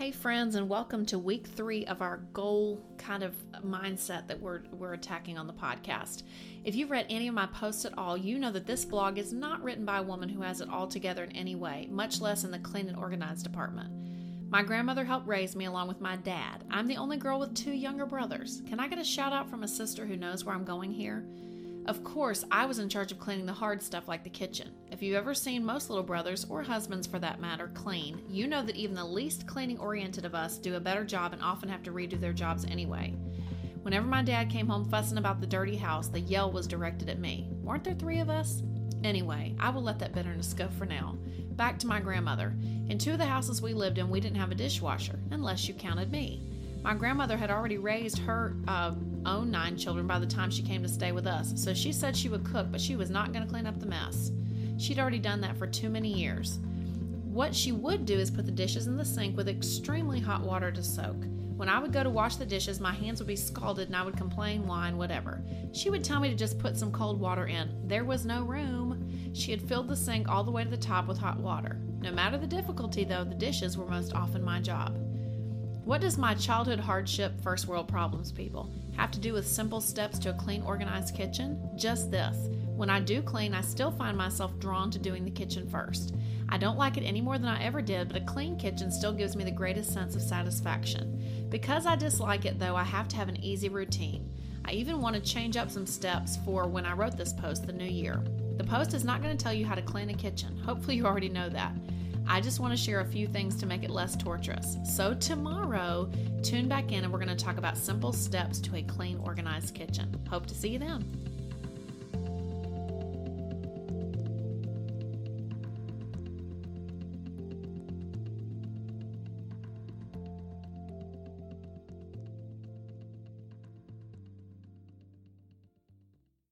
Hey, friends, and welcome to week three of our goal kind of mindset that we're, we're attacking on the podcast. If you've read any of my posts at all, you know that this blog is not written by a woman who has it all together in any way, much less in the clean and organized department. My grandmother helped raise me along with my dad. I'm the only girl with two younger brothers. Can I get a shout out from a sister who knows where I'm going here? Of course, I was in charge of cleaning the hard stuff like the kitchen. If you've ever seen most little brothers, or husbands for that matter, clean, you know that even the least cleaning oriented of us do a better job and often have to redo their jobs anyway. Whenever my dad came home fussing about the dirty house, the yell was directed at me. Weren't there three of us? Anyway, I will let that bitterness go for now. Back to my grandmother. In two of the houses we lived in, we didn't have a dishwasher, unless you counted me. My grandmother had already raised her uh, own nine children by the time she came to stay with us, so she said she would cook, but she was not going to clean up the mess. She'd already done that for too many years. What she would do is put the dishes in the sink with extremely hot water to soak. When I would go to wash the dishes, my hands would be scalded and I would complain, whine, whatever. She would tell me to just put some cold water in. There was no room. She had filled the sink all the way to the top with hot water. No matter the difficulty, though, the dishes were most often my job. What does my childhood hardship, first world problems, people, have to do with simple steps to a clean, organized kitchen? Just this. When I do clean, I still find myself drawn to doing the kitchen first. I don't like it any more than I ever did, but a clean kitchen still gives me the greatest sense of satisfaction. Because I dislike it, though, I have to have an easy routine. I even want to change up some steps for when I wrote this post the new year. The post is not going to tell you how to clean a kitchen. Hopefully, you already know that. I just want to share a few things to make it less torturous. So, tomorrow, tune back in and we're going to talk about simple steps to a clean, organized kitchen. Hope to see you then.